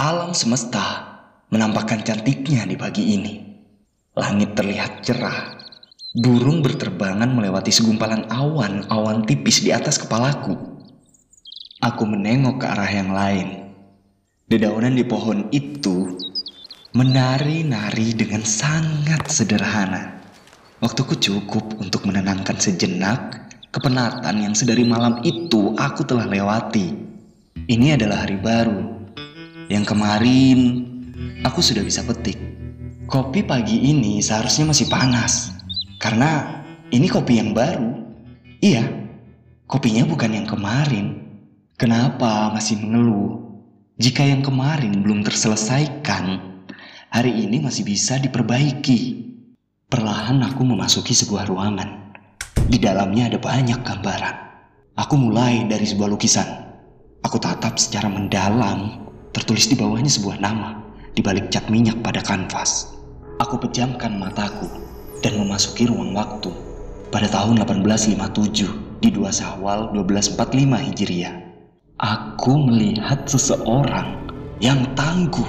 Alam semesta menampakkan cantiknya di pagi ini. Langit terlihat cerah. Burung berterbangan melewati segumpalan awan-awan tipis di atas kepalaku. Aku menengok ke arah yang lain. Dedaunan di pohon itu menari-nari dengan sangat sederhana. Waktuku cukup untuk menenangkan sejenak kepenatan yang sedari malam itu aku telah lewati. Ini adalah hari baru. Yang kemarin aku sudah bisa petik. Kopi pagi ini seharusnya masih panas. Karena ini kopi yang baru. Iya, kopinya bukan yang kemarin. Kenapa masih mengeluh? Jika yang kemarin belum terselesaikan, hari ini masih bisa diperbaiki. Perlahan aku memasuki sebuah ruangan. Di dalamnya ada banyak gambaran. Aku mulai dari sebuah lukisan. Aku tatap secara mendalam, tertulis di bawahnya sebuah nama di balik cat minyak pada kanvas. Aku pejamkan mataku dan memasuki ruang waktu pada tahun 1857 di 2 Syawal 1245 Hijriah. Aku melihat seseorang yang tangguh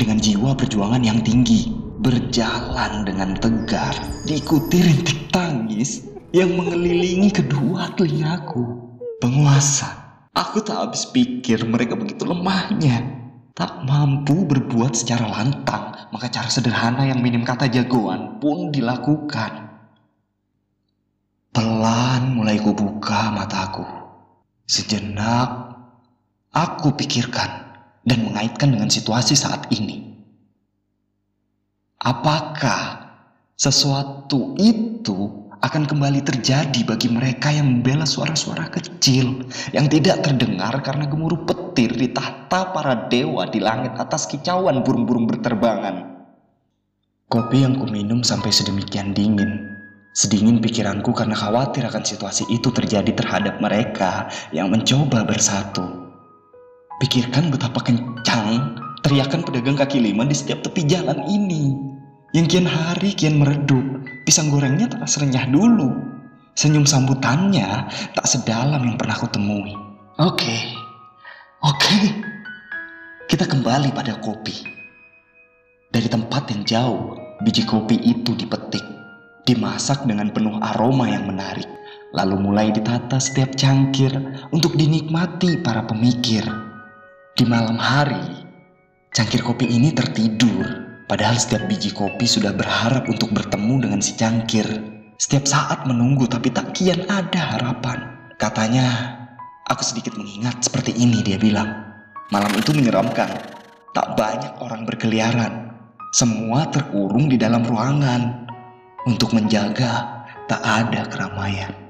dengan jiwa perjuangan yang tinggi berjalan dengan tegar diikuti rintik tangis yang mengelilingi kedua telingaku. Penguasa, aku tak habis pikir mereka begitu lemahnya. Tak mampu berbuat secara lantang, maka cara sederhana yang minim kata jagoan pun dilakukan. Pelan mulai kubuka mataku. Sejenak Aku pikirkan dan mengaitkan dengan situasi saat ini. Apakah sesuatu itu akan kembali terjadi bagi mereka yang membela suara-suara kecil yang tidak terdengar karena gemuruh petir di tahta para dewa di langit atas kicauan burung-burung berterbangan? Kopi yang kuminum sampai sedemikian dingin Sedingin pikiranku karena khawatir akan situasi itu terjadi terhadap mereka yang mencoba bersatu. Pikirkan betapa kencang teriakan pedagang kaki lima di setiap tepi jalan ini. Yang kian hari kian meredup, pisang gorengnya tak serenyah dulu. Senyum sambutannya tak sedalam yang pernah aku temui. Oke, okay. Oke. Kita kembali pada kopi. Dari tempat yang jauh, biji kopi itu dipetik, dimasak dengan penuh aroma yang menarik, lalu mulai ditata setiap cangkir untuk dinikmati para pemikir. Di malam hari, cangkir kopi ini tertidur, padahal setiap biji kopi sudah berharap untuk bertemu dengan si cangkir. Setiap saat menunggu tapi tak kian ada harapan. Katanya, aku sedikit mengingat seperti ini dia bilang. Malam itu menyeramkan, tak banyak orang berkeliaran. Semua terkurung di dalam ruangan. Untuk menjaga, tak ada keramaian.